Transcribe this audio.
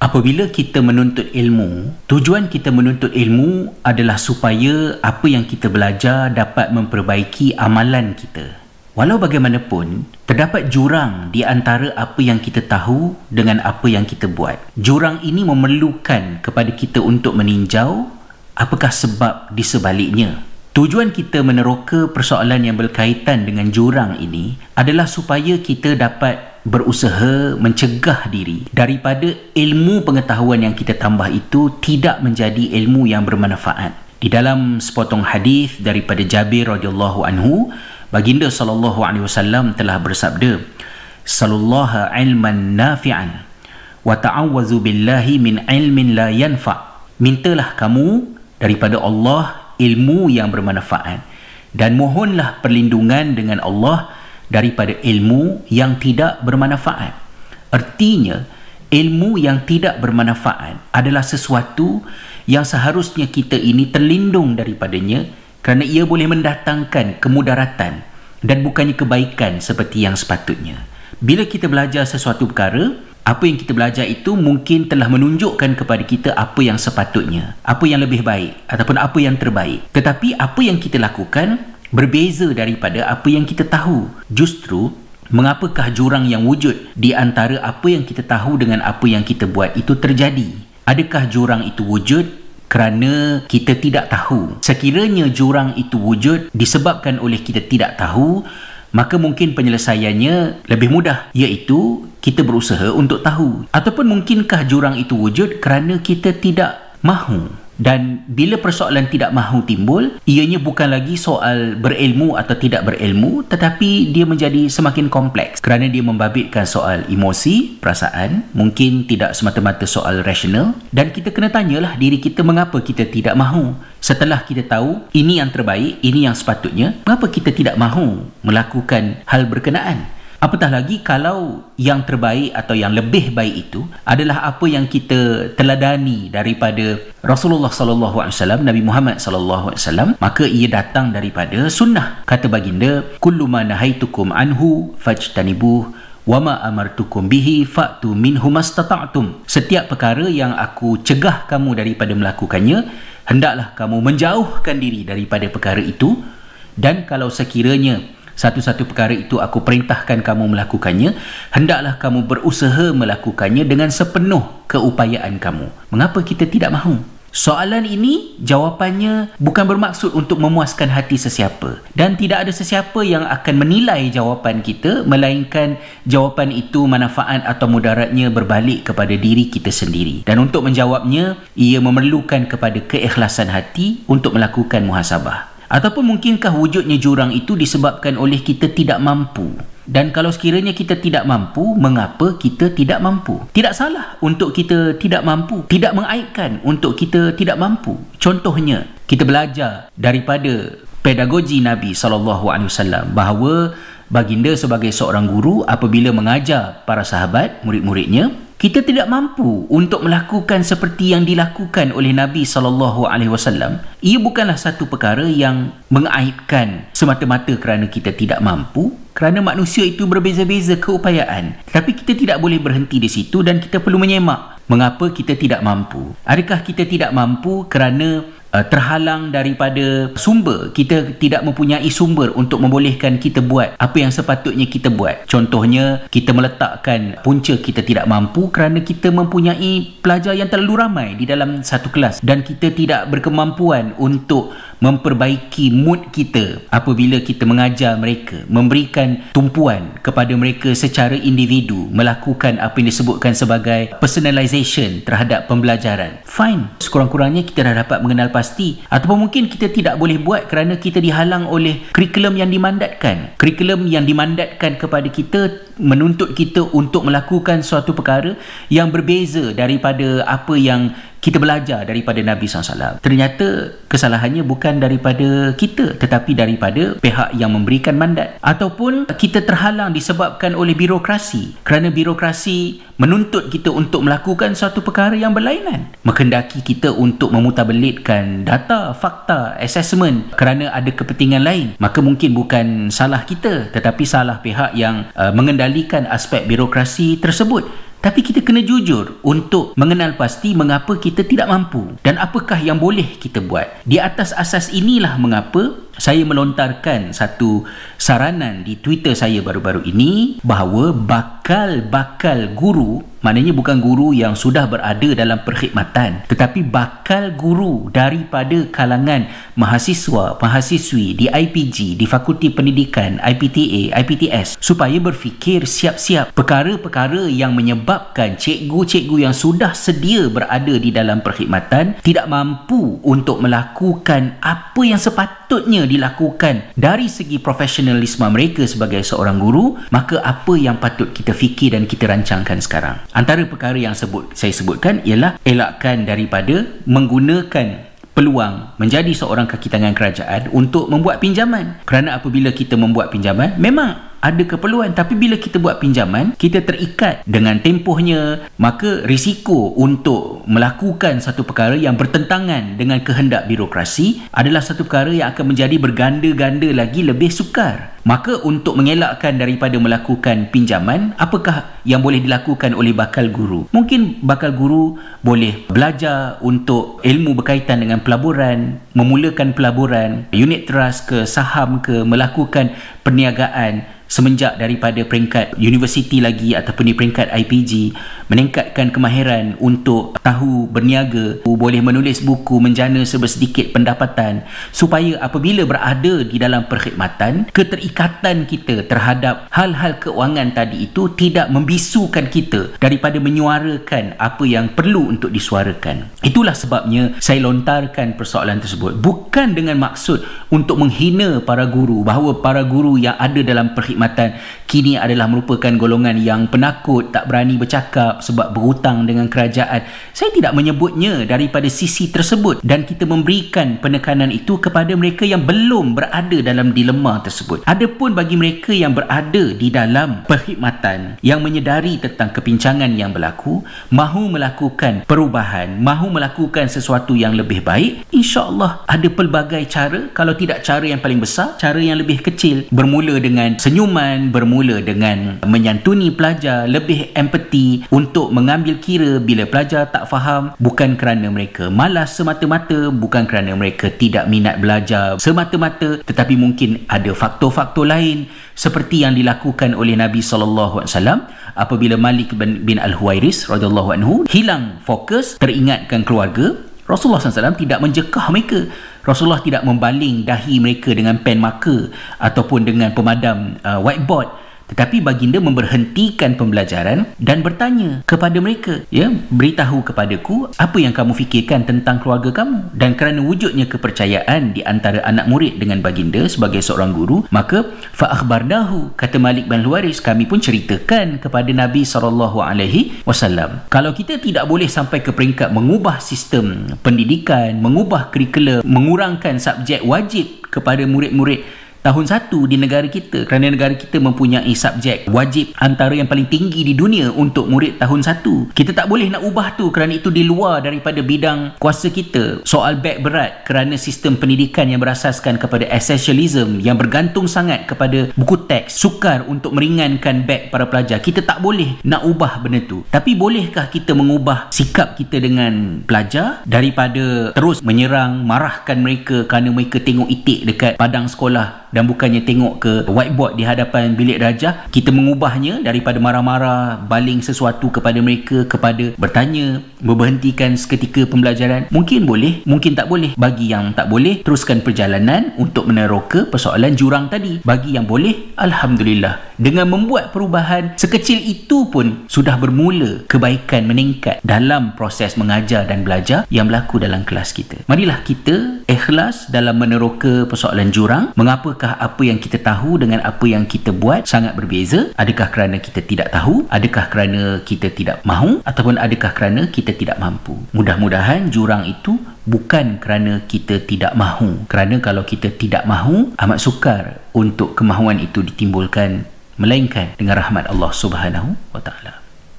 apabila kita menuntut ilmu, tujuan kita menuntut ilmu adalah supaya apa yang kita belajar dapat memperbaiki amalan kita. Walau bagaimanapun, terdapat jurang di antara apa yang kita tahu dengan apa yang kita buat. Jurang ini memerlukan kepada kita untuk meninjau apakah sebab di sebaliknya. Tujuan kita meneroka persoalan yang berkaitan dengan jurang ini adalah supaya kita dapat berusaha mencegah diri daripada ilmu pengetahuan yang kita tambah itu tidak menjadi ilmu yang bermanfaat. Di dalam sepotong hadis daripada Jabir radhiyallahu anhu, Baginda sallallahu alaihi wasallam telah bersabda, "Sallallahu ilman nafi'an wa ta'awwazu billahi min ilmin la yanfa'." Mintalah kamu daripada Allah ilmu yang bermanfaat dan mohonlah perlindungan dengan Allah daripada ilmu yang tidak bermanfaat. Artinya, ilmu yang tidak bermanfaat adalah sesuatu yang seharusnya kita ini terlindung daripadanya kerana ia boleh mendatangkan kemudaratan dan bukannya kebaikan seperti yang sepatutnya. Bila kita belajar sesuatu perkara, apa yang kita belajar itu mungkin telah menunjukkan kepada kita apa yang sepatutnya, apa yang lebih baik ataupun apa yang terbaik. Tetapi apa yang kita lakukan berbeza daripada apa yang kita tahu. Justru, mengapakah jurang yang wujud di antara apa yang kita tahu dengan apa yang kita buat itu terjadi? Adakah jurang itu wujud kerana kita tidak tahu. Sekiranya jurang itu wujud disebabkan oleh kita tidak tahu, maka mungkin penyelesaiannya lebih mudah iaitu kita berusaha untuk tahu. Ataupun mungkinkah jurang itu wujud kerana kita tidak mahu dan bila persoalan tidak mahu timbul ianya bukan lagi soal berilmu atau tidak berilmu tetapi dia menjadi semakin kompleks kerana dia membabitkan soal emosi perasaan mungkin tidak semata-mata soal rasional. Dan kita kena tanyalah diri kita mengapa kita tidak mahu. Setelah kita tahu ini yang terbaik ini yang sepatutnya mengapa kita tidak mahu melakukan hal berkenaan Apatah lagi kalau yang terbaik atau yang lebih baik itu adalah apa yang kita teladani daripada Rasulullah sallallahu alaihi wasallam Nabi Muhammad sallallahu alaihi wasallam maka ia datang daripada sunnah. Kata baginda kullu ma nahaitukum anhu fajtanibuh wa ma amartukum bihi fa'tu minhu mastata'tum. Setiap perkara yang aku cegah kamu daripada melakukannya hendaklah kamu menjauhkan diri daripada perkara itu. Dan kalau sekiranya satu-satu perkara itu aku perintahkan kamu melakukannya. Hendaklah kamu berusaha melakukannya dengan sepenuh keupayaan kamu. Mengapa kita tidak mahu? Soalan ini jawapannya bukan bermaksud untuk memuaskan hati sesiapa. Dan tidak ada sesiapa yang akan menilai jawapan kita melainkan jawapan itu manfaat atau mudaratnya berbalik kepada diri kita sendiri. Dan untuk menjawabnya ia memerlukan kepada keikhlasan hati untuk melakukan muhasabah Ataupun mungkinkah wujudnya jurang itu disebabkan oleh kita tidak mampu? Dan kalau sekiranya kita tidak mampu, mengapa kita tidak mampu? Tidak salah untuk kita tidak mampu, tidak mengaibkan untuk kita tidak mampu. Contohnya, kita belajar daripada pedagogi Nabi sallallahu alaihi wasallam bahawa baginda sebagai seorang guru apabila mengajar para sahabat, murid-muridnya, kita tidak mampu untuk melakukan seperti yang dilakukan oleh Nabi sallallahu alaihi wasallam. Ia bukanlah satu perkara yang mengaibkan semata-mata kerana kita tidak mampu kerana manusia itu berbeza-beza keupayaan. Tapi kita tidak boleh berhenti di situ dan kita perlu menyemak mengapa kita tidak mampu? Adakah kita tidak mampu kerana uh, terhalang daripada sumber. Kita tidak mempunyai sumber untuk membolehkan kita buat apa yang sepatutnya kita buat. Contohnya kita meletakkan punca kita tidak mampu kerana kita mempunyai pelajar yang terlalu ramai di dalam satu kelas. Dan kita tidak berkemampuan untuk memperbaiki mood kita apabila kita mengajar mereka memberikan tumpuan kepada mereka secara individu melakukan apa yang disebutkan sebagai personalization terhadap pembelajaran fine sekurang-kurangnya kita dah dapat mengenal pasti ataupun mungkin kita tidak boleh buat kerana kita dihalang oleh kurikulum yang dimandatkan kurikulum yang dimandatkan kepada kita menuntut kita untuk melakukan suatu perkara yang berbeza daripada apa yang kita belajar daripada Nabi SAW. Ternyata kesalahannya bukan daripada kita tetapi daripada pihak yang memberikan mandat. Ataupun kita terhalang disebabkan oleh birokrasi. Kerana birokrasi menuntut kita untuk melakukan suatu perkara yang berlainan. Mekendaki kita untuk memutabelitkan data, fakta, assessment kerana ada kepentingan lain. Maka mungkin bukan salah kita tetapi salah pihak yang uh, mengendalikan aspek birokrasi tersebut Tapi kita kena jujur untuk mengenal pasti mengapa kita tidak mampu dan apakah yang boleh kita buat. Di atas asas inilah mengapa saya melontarkan satu saranan di Twitter saya baru-baru ini bahawa bakal-bakal guru maknanya bukan guru yang sudah berada dalam perkhidmatan tetapi bakal guru daripada kalangan mahasiswa, mahasiswi di IPG, di Fakulti Pendidikan, IPTA, IPTS supaya berfikir siap-siap perkara-perkara yang menyebabkan cikgu-cikgu yang sudah sedia berada di dalam perkhidmatan tidak mampu untuk melakukan apa yang sepatutnya dilakukan dari segi profesionalisme mereka sebagai seorang guru maka apa yang patut kita fikir dan kita rancangkan sekarang? Antara perkara yang sebut saya sebutkan ialah elakkan daripada menggunakan peluang menjadi seorang kaki tangan kerajaan untuk membuat pinjaman. Kerana apabila kita membuat pinjaman memang ada keperluan. Tapi bila kita buat pinjaman kita terikat dengan tempohnya maka risiko untuk melakukan satu perkara yang bertentangan dengan kehendak birokrasi adalah satu perkara yang akan menjadi berganda-ganda lagi lebih sukar. Maka untuk mengelakkan daripada melakukan pinjaman apakah yang boleh dilakukan oleh bakal guru? Mungkin bakal guru boleh belajar untuk ilmu berkaitan dengan pelaburan memulakan pelaburan unit trust ke saham ke melakukan perniagaan semenjak daripada peringkat universiti lagi ataupun di peringkat IPG meningkatkan kemahiran untuk tahu berniaga boleh menulis buku menjana sebersedikit pendapatan supaya apabila berada di dalam perkhidmatan keterikatan kita terhadap hal-hal keuangan tadi itu tidak membisukan kita daripada menyuarakan apa yang perlu untuk disuarakan. Itulah sebabnya saya lontarkan persoalan tersebut. Bukan dengan maksud untuk menghina para guru bahawa para guru yang ada dalam perkhidmatan kini adalah merupakan golongan yang penakut tak berani bercakap sebab berhutang dengan kerajaan. Saya tidak menyebutnya daripada sisi tersebut dan kita memberikan penekanan itu kepada mereka yang belum berada dalam dilema tersebut. Adapun bagi mereka yang berada di dalam perkhidmatan yang menyedari tentang kepincangan yang berlaku mahu melakukan perubahan mahu melakukan sesuatu yang lebih baik insya-Allah ada pelbagai cara. Kalau tidak cara yang paling besar cara yang lebih kecil bermula dengan senyum senyuman bermula dengan menyantuni pelajar lebih empati untuk mengambil kira bila pelajar tak faham bukan kerana mereka malas semata-mata bukan kerana mereka tidak minat belajar semata-mata tetapi mungkin ada faktor-faktor lain seperti yang dilakukan oleh Nabi sallallahu alaihi wasallam apabila Malik bin, Al-Huwairis radhiyallahu anhu hilang fokus teringatkan keluarga Rasulullah SAW tidak menjekah mereka. Rasulullah tidak membaling dahi mereka dengan pen marker ataupun dengan pemadam uh, whiteboard tetapi baginda memberhentikan pembelajaran dan bertanya kepada mereka ya beritahu kepadaku apa yang kamu fikirkan tentang keluarga kamu? Dan kerana wujudnya kepercayaan di antara anak murid dengan baginda sebagai seorang guru maka fa akhbarnahu kata Malik bin Luaris kami pun ceritakan kepada Nabi sallallahu alaihi wasallam kalau kita tidak boleh sampai ke peringkat mengubah sistem pendidikan mengubah kurikulum mengurangkan subjek wajib kepada murid-murid tahun satu di negara kita kerana negara kita mempunyai subjek wajib antara yang paling tinggi di dunia untuk murid tahun satu. Kita tak boleh nak ubah tu kerana itu di luar daripada bidang kuasa kita. Soal beg berat kerana sistem pendidikan yang berasaskan kepada essentialism yang bergantung sangat kepada buku teks sukar untuk meringankan beg para pelajar. Kita tak boleh nak ubah benda tu. Tapi bolehkah kita mengubah sikap kita dengan pelajar daripada terus menyerang marahkan mereka kerana mereka tengok itik dekat padang sekolah dan bukannya tengok ke whiteboard di hadapan bilik darjah kita mengubahnya daripada marah-marah baling sesuatu kepada mereka kepada bertanya berhentikan seketika pembelajaran. Mungkin boleh mungkin tak boleh. Bagi yang tak boleh teruskan perjalanan untuk meneroka persoalan jurang tadi. Bagi yang boleh Alhamdulillah dengan membuat perubahan sekecil itu pun sudah bermula kebaikan meningkat dalam proses mengajar dan belajar yang berlaku dalam kelas kita marilah kita ikhlas dalam meneroka persoalan jurang mengapa Adakah apa yang kita tahu dengan apa yang kita buat sangat berbeza? Adakah kerana kita tidak tahu? Adakah kerana kita tidak mahu? Ataupun adakah kerana kita tidak mampu? Mudah-mudahan jurang itu bukan kerana kita tidak mahu. Kerana kalau kita tidak mahu, amat sukar untuk kemahuan itu ditimbulkan melainkan dengan rahmat Allah Subhanahu wa taala.